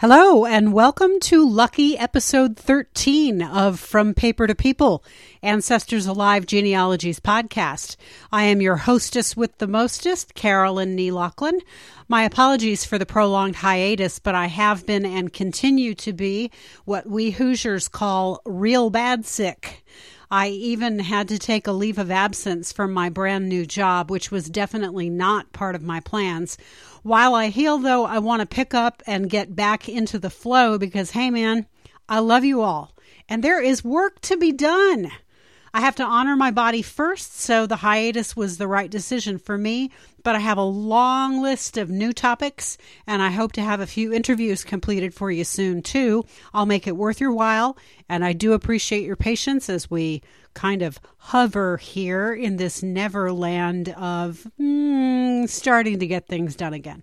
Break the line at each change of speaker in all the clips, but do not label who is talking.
Hello, and welcome to lucky episode 13 of From Paper to People, Ancestors Alive Genealogies podcast. I am your hostess with the mostest, Carolyn Nee. My apologies for the prolonged hiatus, but I have been and continue to be what we Hoosiers call real bad sick. I even had to take a leave of absence from my brand new job, which was definitely not part of my plans. While I heal, though, I want to pick up and get back into the flow because, hey, man, I love you all. And there is work to be done. I have to honor my body first, so the hiatus was the right decision for me. But I have a long list of new topics, and I hope to have a few interviews completed for you soon, too. I'll make it worth your while, and I do appreciate your patience as we kind of hover here in this neverland of mm, starting to get things done again.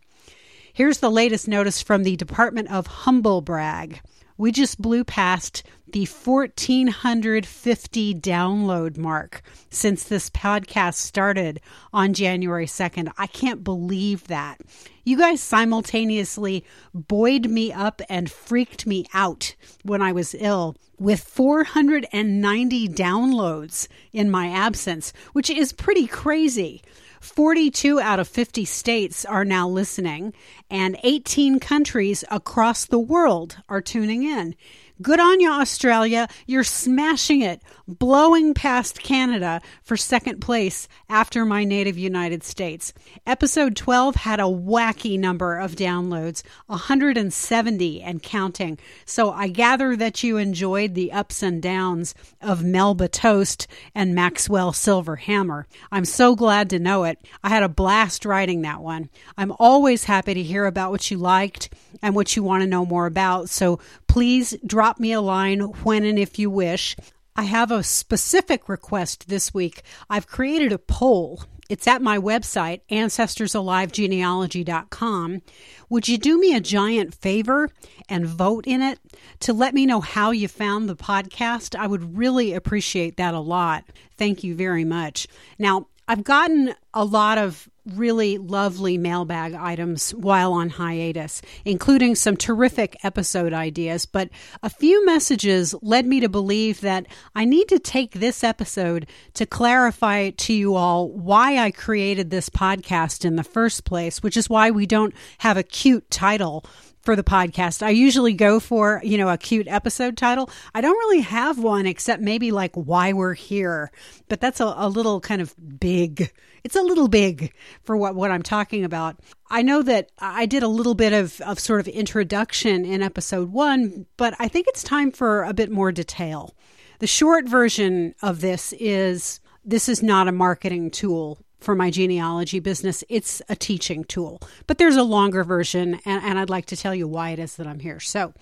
Here's the latest notice from the Department of Humble Brag. We just blew past the 1450 download mark since this podcast started on January 2nd. I can't believe that. You guys simultaneously buoyed me up and freaked me out when I was ill with 490 downloads in my absence, which is pretty crazy. 42 out of 50 states are now listening, and 18 countries across the world are tuning in. Good on you, Australia. You're smashing it, blowing past Canada for second place after my native United States. Episode 12 had a wacky number of downloads, 170 and counting. So I gather that you enjoyed the ups and downs of Melba Toast and Maxwell Silver Hammer. I'm so glad to know it. I had a blast writing that one. I'm always happy to hear about what you liked and what you want to know more about. So please drop me a line when and if you wish. I have a specific request this week. I've created a poll. It's at my website, ancestorsalivegenealogy.com. Would you do me a giant favor and vote in it to let me know how you found the podcast? I would really appreciate that a lot. Thank you very much. Now, I've gotten a lot of really lovely mailbag items while on hiatus, including some terrific episode ideas. But a few messages led me to believe that I need to take this episode to clarify to you all why I created this podcast in the first place, which is why we don't have a cute title for the podcast. I usually go for, you know, a cute episode title. I don't really have one except maybe like why we're here, but that's a, a little kind of big. It's a little big for what, what I'm talking about. I know that I did a little bit of, of sort of introduction in episode one, but I think it's time for a bit more detail. The short version of this is this is not a marketing tool for my genealogy business. It's a teaching tool, but there's a longer version, and, and, I'd like to tell you why it is that I'm here. So,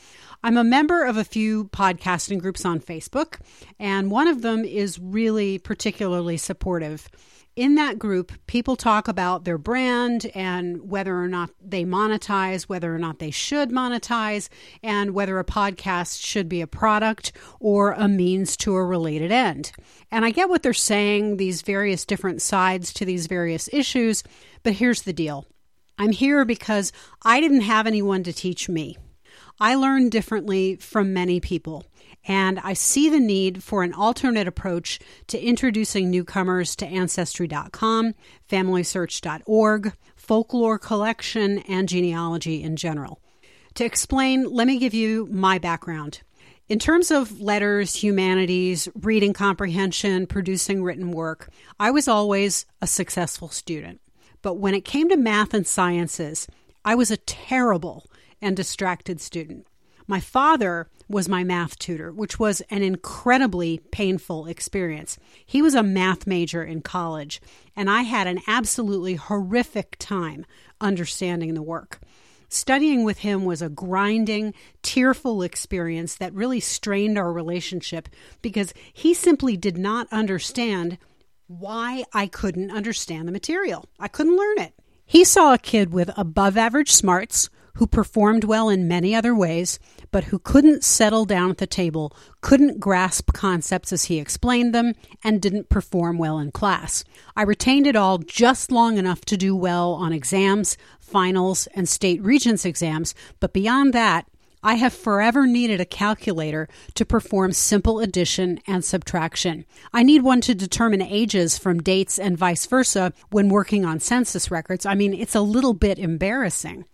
I'm a member of a few podcasting groups on Facebook, and one of them is really particularly supportive in that group, people talk about their brand and whether or not they monetize, whether or not they should monetize, and whether a podcast should be a product or a means to a related end. And I get what they're saying, these various different sides to these various issues, but here's the deal I'm here because I didn't have anyone to teach me. I learned differently from many people. And I see the need for an alternate approach to introducing newcomers to Ancestry.com, FamilySearch.org, folklore collection, and genealogy in general. To explain, let me give you my background. In terms of letters, humanities, reading comprehension, producing written work, I was always a successful student. But when it came to math and sciences, I was a terrible and distracted student. My father was my math tutor, which was an incredibly painful experience. He was a math major in college, and I had an absolutely horrific time understanding the work. Studying with him was a grinding, tearful experience that really strained our relationship because he simply did not understand why I couldn't understand the material. I couldn't learn it. He saw a kid with above average smarts who performed well in many other ways, but who couldn't settle down at the table, couldn't grasp concepts as he explained them, and didn't perform well in class. I retained it all just long enough to do well on exams, finals, and state regents exams, but beyond that, I have forever needed a calculator to perform simple addition and subtraction. I need one to determine ages from dates and vice versa when working on census records. I mean, it's a little bit embarrassing.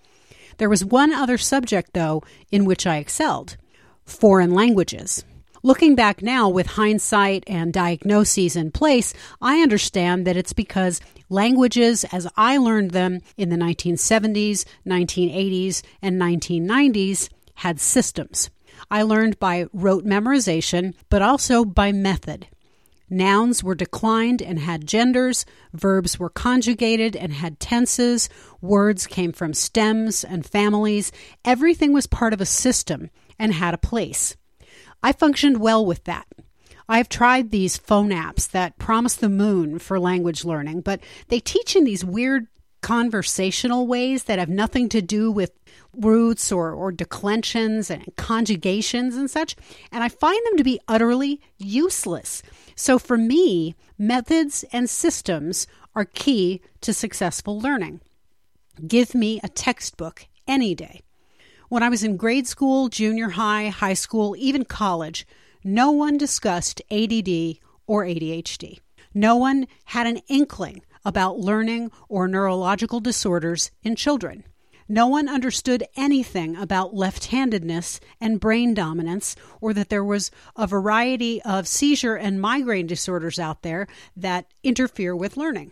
There was one other subject, though, in which I excelled foreign languages. Looking back now with hindsight and diagnoses in place, I understand that it's because languages as I learned them in the 1970s, 1980s, and 1990s had systems. I learned by rote memorization, but also by method. Nouns were declined and had genders, verbs were conjugated and had tenses, words came from stems and families. Everything was part of a system and had a place. I functioned well with that. I've tried these phone apps that promise the moon for language learning, but they teach in these weird conversational ways that have nothing to do with roots or, or declensions and conjugations and such. And I find them to be utterly useless. So for me, methods and systems are key to successful learning. Give me a textbook any day. When I was in grade school, junior high, high school, even college, no one discussed ADD or ADHD. No one had an inkling about learning or neurological disorders in children. No one understood anything about left handedness and brain dominance, or that there was a variety of seizure and migraine disorders out there that interfere with learning.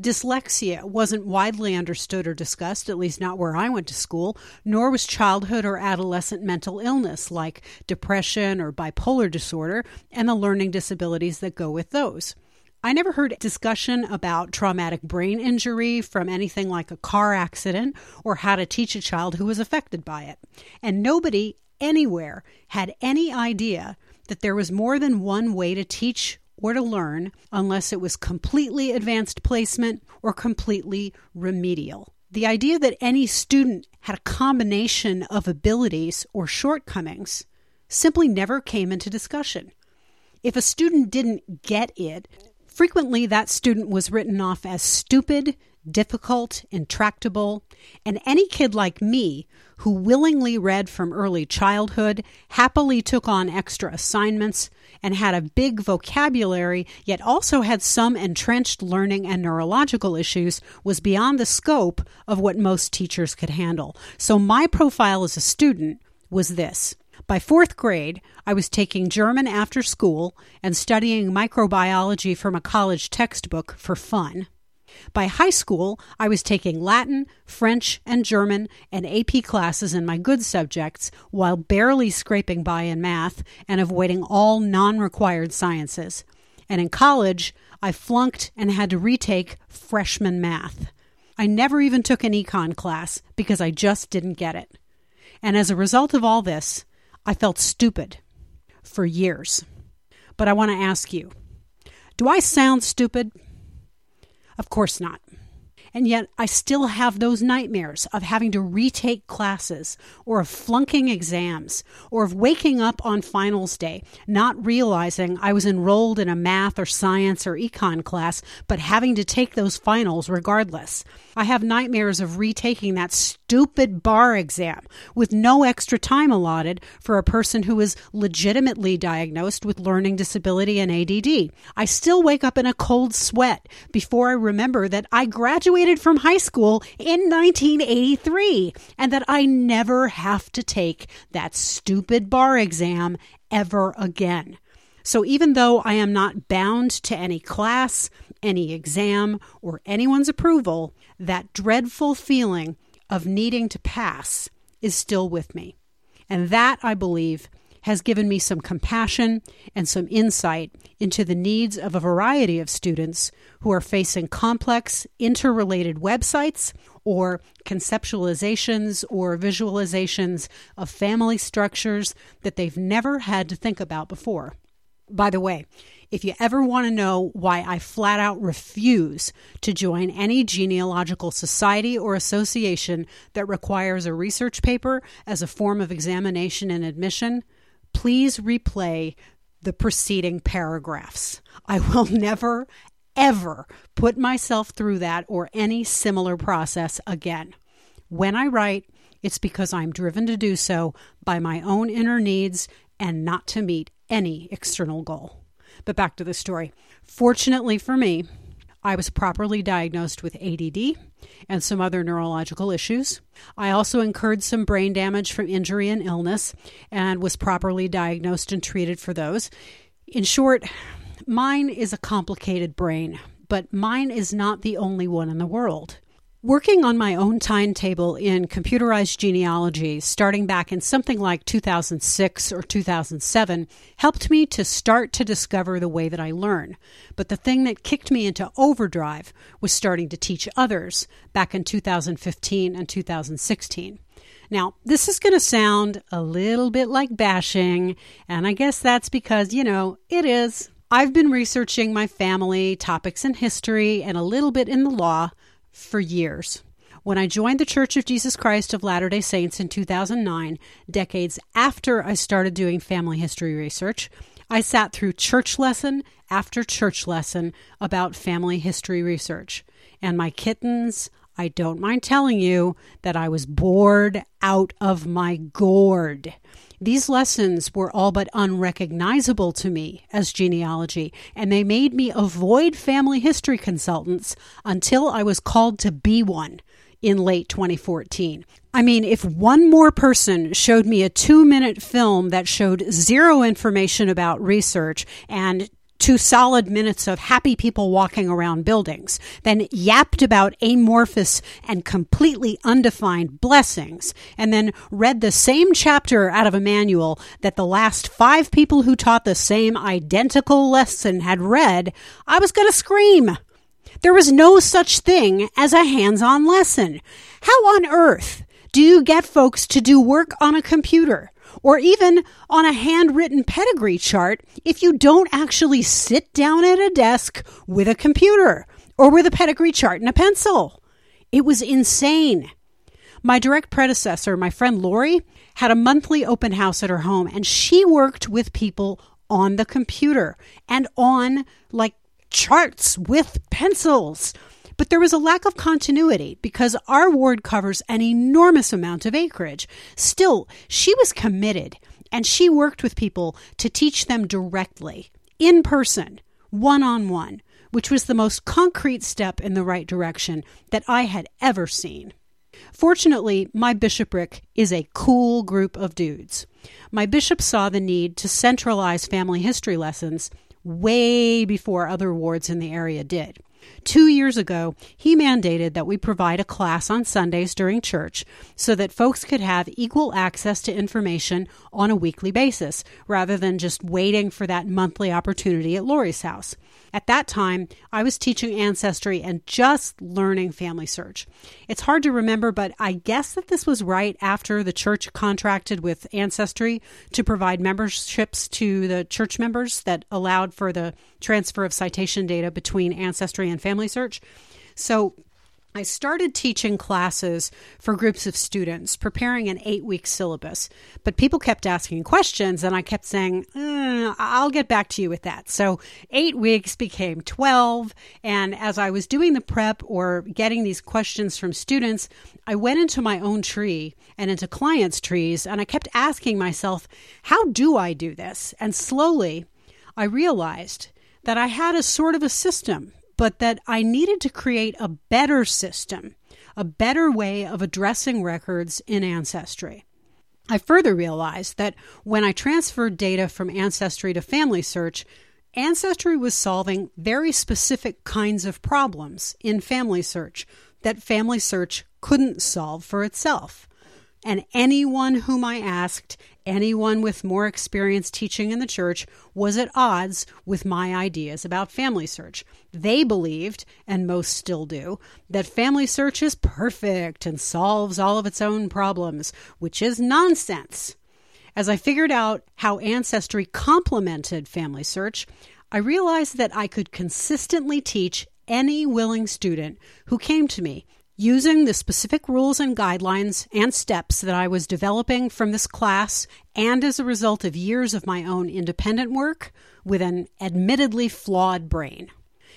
Dyslexia wasn't widely understood or discussed, at least not where I went to school, nor was childhood or adolescent mental illness like depression or bipolar disorder and the learning disabilities that go with those. I never heard discussion about traumatic brain injury from anything like a car accident or how to teach a child who was affected by it. And nobody anywhere had any idea that there was more than one way to teach or to learn unless it was completely advanced placement or completely remedial. The idea that any student had a combination of abilities or shortcomings simply never came into discussion. If a student didn't get it, frequently that student was written off as stupid, difficult, intractable, and any kid like me who willingly read from early childhood, happily took on extra assignments, and had a big vocabulary, yet also had some entrenched learning and neurological issues, was beyond the scope of what most teachers could handle. So my profile as a student was this. By fourth grade, I was taking German after school and studying microbiology from a college textbook for fun. By high school, I was taking Latin, French, and German and AP classes in my good subjects while barely scraping by in math and avoiding all non required sciences. And in college, I flunked and had to retake freshman math. I never even took an econ class because I just didn't get it. And as a result of all this, I felt stupid for years. But I want to ask you do I sound stupid? Of course not. And yet, I still have those nightmares of having to retake classes, or of flunking exams, or of waking up on finals day, not realizing I was enrolled in a math or science or econ class, but having to take those finals regardless. I have nightmares of retaking that stupid bar exam with no extra time allotted for a person who is legitimately diagnosed with learning disability and ADD. I still wake up in a cold sweat before I remember that I graduated from high school in 1983 and that I never have to take that stupid bar exam ever again. So even though I am not bound to any class, any exam, or anyone's approval, that dreadful feeling of needing to pass is still with me. And that, I believe, has given me some compassion and some insight into the needs of a variety of students who are facing complex, interrelated websites or conceptualizations or visualizations of family structures that they've never had to think about before. By the way, if you ever want to know why I flat out refuse to join any genealogical society or association that requires a research paper as a form of examination and admission, please replay the preceding paragraphs. I will never, ever put myself through that or any similar process again. When I write, it's because I'm driven to do so by my own inner needs and not to meet any external goal. But back to the story. Fortunately for me, I was properly diagnosed with ADD and some other neurological issues. I also incurred some brain damage from injury and illness and was properly diagnosed and treated for those. In short, mine is a complicated brain, but mine is not the only one in the world. Working on my own timetable in computerized genealogy, starting back in something like 2006 or 2007, helped me to start to discover the way that I learn. But the thing that kicked me into overdrive was starting to teach others back in 2015 and 2016. Now, this is going to sound a little bit like bashing, and I guess that's because, you know, it is. I've been researching my family, topics in history, and a little bit in the law for years. When I joined the Church of Jesus Christ of Latter day Saints in 2009, decades after I started doing family history research, I sat through church lesson after church lesson about family history research. And my kittens, I don't mind telling you that I was bored out of my gourd. These lessons were all but unrecognizable to me as genealogy, and they made me avoid family history consultants until I was called to be one in late 2014. I mean, if one more person showed me a two minute film that showed zero information about research and two solid minutes of happy people walking around buildings, then yapped about amorphous and completely undefined blessings, and then read the same chapter out of a manual that the last five people who taught the same identical lesson had read, I was going to scream. There was no such thing as a hands on lesson. How on earth do you get folks to do work on a computer? Or even on a handwritten pedigree chart if you don't actually sit down at a desk with a computer or with a pedigree chart and a pencil. It was insane. My direct predecessor, my friend Lori, had a monthly open house at her home and she worked with people on the computer and on like charts with pencils. But there was a lack of continuity because our ward covers an enormous amount of acreage. Still, she was committed and she worked with people to teach them directly, in person, one on one, which was the most concrete step in the right direction that I had ever seen. Fortunately, my bishopric is a cool group of dudes. My bishop saw the need to centralize family history lessons way before other wards in the area did. Two years ago, he mandated that we provide a class on Sundays during church so that folks could have equal access to information on a weekly basis rather than just waiting for that monthly opportunity at Lori's house. At that time, I was teaching Ancestry and just learning Family Search. It's hard to remember, but I guess that this was right after the church contracted with Ancestry to provide memberships to the church members that allowed for the transfer of citation data between Ancestry and Family Search. So I started teaching classes for groups of students, preparing an eight week syllabus. But people kept asking questions, and I kept saying, eh, I'll get back to you with that. So eight weeks became 12. And as I was doing the prep or getting these questions from students, I went into my own tree and into clients' trees, and I kept asking myself, How do I do this? And slowly, I realized that I had a sort of a system but that I needed to create a better system, a better way of addressing records in Ancestry. I further realized that when I transferred data from Ancestry to Family Search, Ancestry was solving very specific kinds of problems in Family Search that Family Search couldn't solve for itself. And anyone whom I asked, anyone with more experience teaching in the church, was at odds with my ideas about family search. They believed, and most still do, that family search is perfect and solves all of its own problems, which is nonsense. As I figured out how Ancestry complemented family search, I realized that I could consistently teach any willing student who came to me using the specific rules and guidelines and steps that I was developing from this class and as a result of years of my own independent work with an admittedly flawed brain.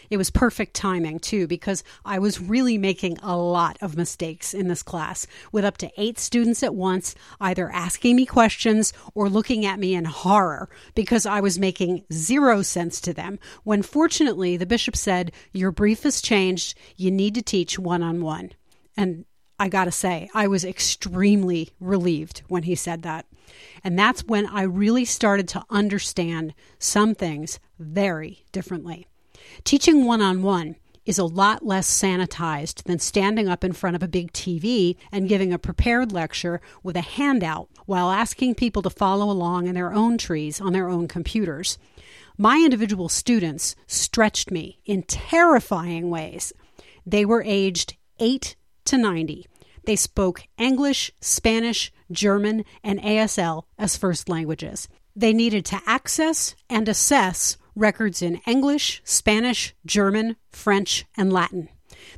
It was perfect timing, too, because I was really making a lot of mistakes in this class, with up to eight students at once either asking me questions or looking at me in horror because I was making zero sense to them. When fortunately, the bishop said, Your brief has changed. You need to teach one on one. And I gotta say, I was extremely relieved when he said that. And that's when I really started to understand some things very differently. Teaching one on one is a lot less sanitized than standing up in front of a big TV and giving a prepared lecture with a handout while asking people to follow along in their own trees on their own computers. My individual students stretched me in terrifying ways. They were aged 8 to 90. They spoke English, Spanish, German, and ASL as first languages. They needed to access and assess records in English, Spanish, German, French, and Latin.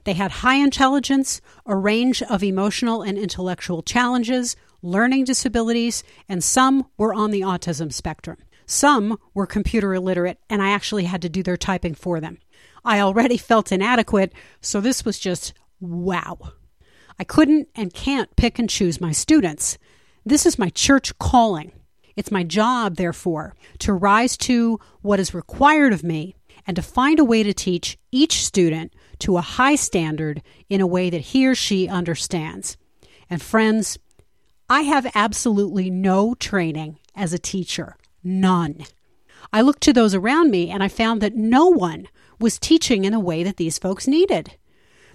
They had high intelligence, a range of emotional and intellectual challenges, learning disabilities, and some were on the autism spectrum. Some were computer illiterate, and I actually had to do their typing for them. I already felt inadequate, so this was just wow. I couldn't and can't pick and choose my students. This is my church calling. It's my job, therefore, to rise to what is required of me and to find a way to teach each student to a high standard in a way that he or she understands. And friends, I have absolutely no training as a teacher, none. I looked to those around me and I found that no one was teaching in a way that these folks needed.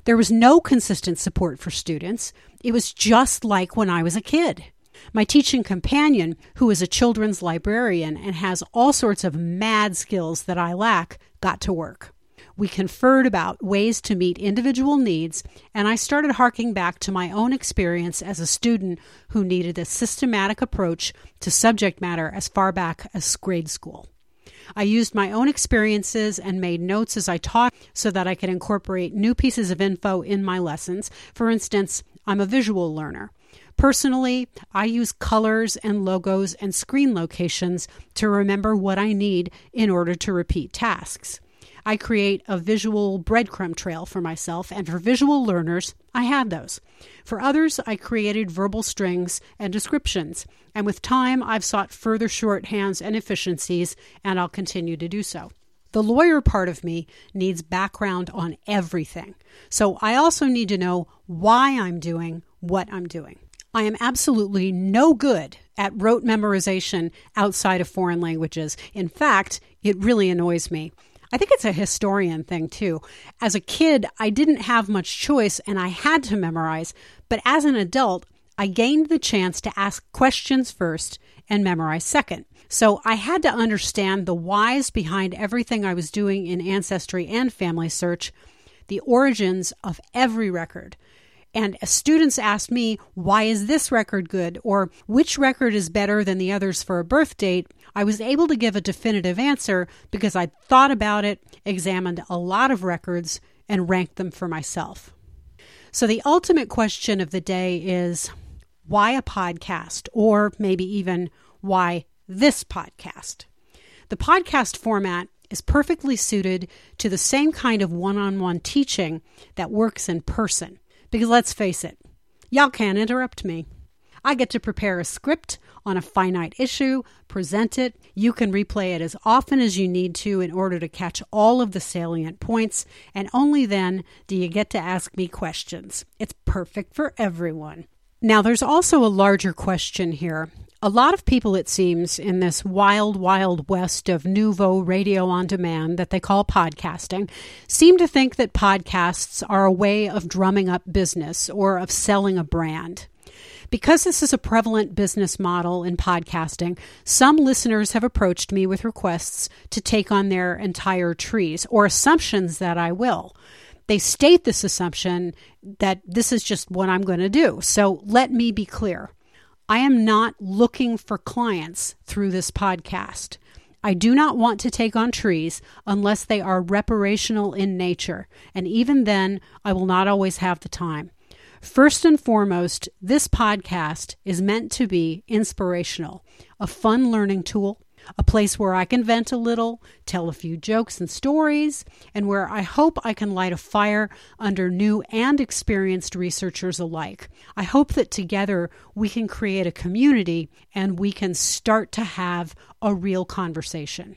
There was no consistent support for students. It was just like when I was a kid. My teaching companion, who is a children's librarian and has all sorts of mad skills that I lack, got to work. We conferred about ways to meet individual needs, and I started harking back to my own experience as a student who needed a systematic approach to subject matter as far back as grade school. I used my own experiences and made notes as I taught so that I could incorporate new pieces of info in my lessons. For instance, I'm a visual learner. Personally, I use colors and logos and screen locations to remember what I need in order to repeat tasks. I create a visual breadcrumb trail for myself, and for visual learners, I had those. For others, I created verbal strings and descriptions, and with time, I've sought further shorthands and efficiencies, and I'll continue to do so. The lawyer part of me needs background on everything, so I also need to know why I'm doing what I'm doing. I am absolutely no good at rote memorization outside of foreign languages. In fact, it really annoys me. I think it's a historian thing too. As a kid, I didn't have much choice and I had to memorize, but as an adult, I gained the chance to ask questions first and memorize second. So I had to understand the whys behind everything I was doing in Ancestry and Family Search, the origins of every record. And students asked me, why is this record good? Or which record is better than the others for a birth date? I was able to give a definitive answer because I thought about it, examined a lot of records, and ranked them for myself. So the ultimate question of the day is why a podcast? Or maybe even why this podcast? The podcast format is perfectly suited to the same kind of one on one teaching that works in person. Because let's face it, y'all can't interrupt me. I get to prepare a script on a finite issue, present it. You can replay it as often as you need to in order to catch all of the salient points, and only then do you get to ask me questions. It's perfect for everyone. Now, there's also a larger question here, a lot of people, it seems, in this wild, wild west of nouveau radio on demand that they call podcasting, seem to think that podcasts are a way of drumming up business or of selling a brand. Because this is a prevalent business model in podcasting, some listeners have approached me with requests to take on their entire trees or assumptions that I will. They state this assumption that this is just what I'm going to do. So let me be clear. I am not looking for clients through this podcast. I do not want to take on trees unless they are reparational in nature, and even then, I will not always have the time. First and foremost, this podcast is meant to be inspirational, a fun learning tool, a place where I can vent a little, tell a few jokes and stories, and where I hope I can light a fire under new and experienced researchers alike. I hope that together we can create a community and we can start to have a real conversation.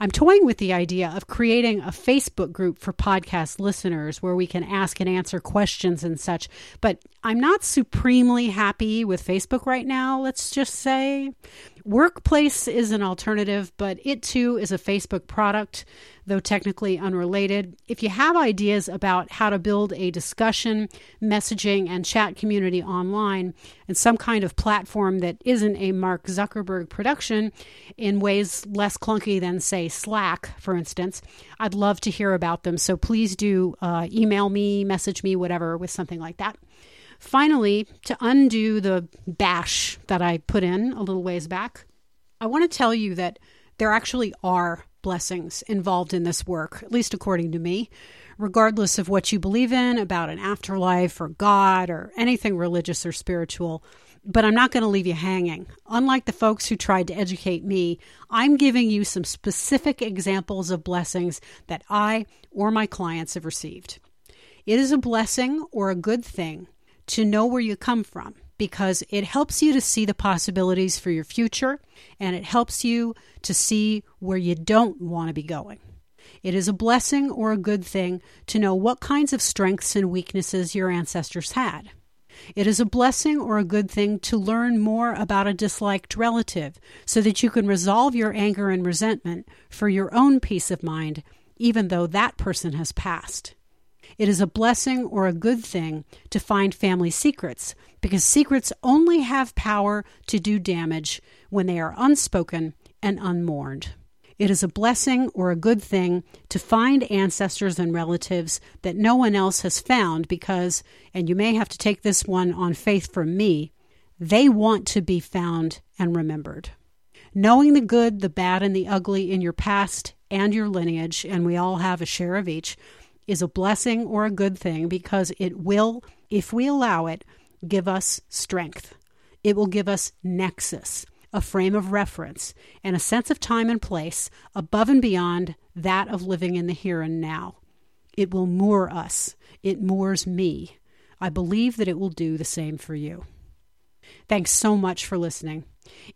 I'm toying with the idea of creating a Facebook group for podcast listeners where we can ask and answer questions and such, but I'm not supremely happy with Facebook right now, let's just say. Workplace is an alternative, but it too is a Facebook product, though technically unrelated. If you have ideas about how to build a discussion, messaging, and chat community online and some kind of platform that isn't a Mark Zuckerberg production in ways less clunky than, say, Slack, for instance, I'd love to hear about them. So please do uh, email me, message me, whatever, with something like that. Finally, to undo the bash that I put in a little ways back, I want to tell you that there actually are blessings involved in this work, at least according to me, regardless of what you believe in about an afterlife or God or anything religious or spiritual. But I'm not going to leave you hanging. Unlike the folks who tried to educate me, I'm giving you some specific examples of blessings that I or my clients have received. It is a blessing or a good thing to know where you come from because it helps you to see the possibilities for your future and it helps you to see where you don't want to be going. It is a blessing or a good thing to know what kinds of strengths and weaknesses your ancestors had. It is a blessing or a good thing to learn more about a disliked relative so that you can resolve your anger and resentment for your own peace of mind, even though that person has passed. It is a blessing or a good thing to find family secrets because secrets only have power to do damage when they are unspoken and unmourned. It is a blessing or a good thing to find ancestors and relatives that no one else has found because, and you may have to take this one on faith from me, they want to be found and remembered. Knowing the good, the bad, and the ugly in your past and your lineage, and we all have a share of each, is a blessing or a good thing because it will, if we allow it, give us strength. It will give us nexus, a frame of reference, and a sense of time and place above and beyond that of living in the here and now. It will moor us. It moors me. I believe that it will do the same for you. Thanks so much for listening.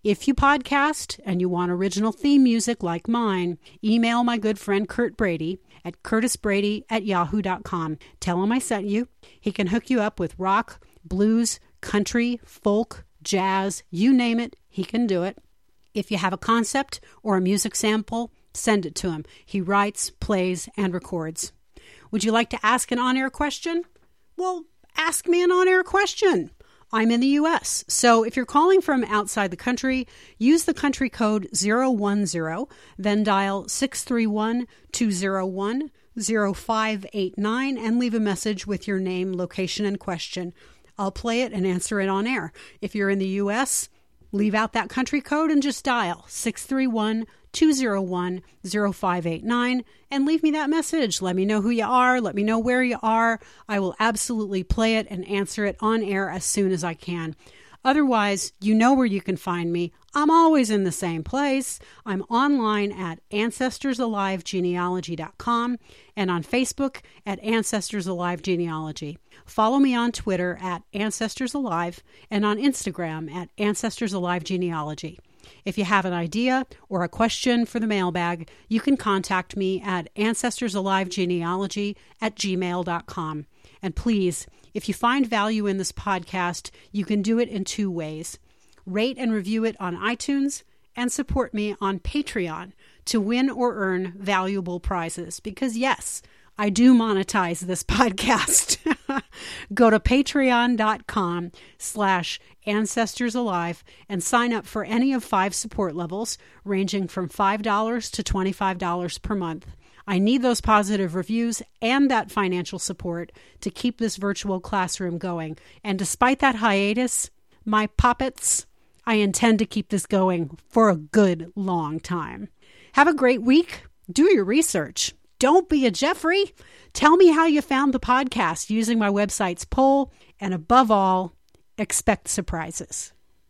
If you podcast and you want original theme music like mine, email my good friend Curt Brady at curtisbrady at yahoo.com. Tell him I sent you. He can hook you up with rock, blues, country, folk, jazz, you name it, he can do it. If you have a concept or a music sample, send it to him. He writes, plays, and records. Would you like to ask an on air question? Well, ask me an on air question. I'm in the US. So if you're calling from outside the country, use the country code 010, then dial 631 201 0589 and leave a message with your name, location, and question. I'll play it and answer it on air. If you're in the US, leave out that country code and just dial 631 201 0589 and leave me that message. Let me know who you are. Let me know where you are. I will absolutely play it and answer it on air as soon as I can. Otherwise, you know where you can find me. I'm always in the same place. I'm online at ancestorsalivegenealogy.com and on Facebook at Ancestors Alive Genealogy. Follow me on Twitter at Ancestors Alive and on Instagram at Ancestors Alive Genealogy. If you have an idea or a question for the mailbag, you can contact me at ancestorsalivegenealogy at gmail.com. And please, if you find value in this podcast, you can do it in two ways rate and review it on iTunes and support me on Patreon to win or earn valuable prizes. Because, yes, I do monetize this podcast. Go to patreon.com slash ancestors alive and sign up for any of five support levels ranging from $5 to $25 per month. I need those positive reviews and that financial support to keep this virtual classroom going. And despite that hiatus, my puppets, I intend to keep this going for a good long time. Have a great week. Do your research. Don't be a Jeffrey. Tell me how you found the podcast using my website's poll. And above all, expect surprises.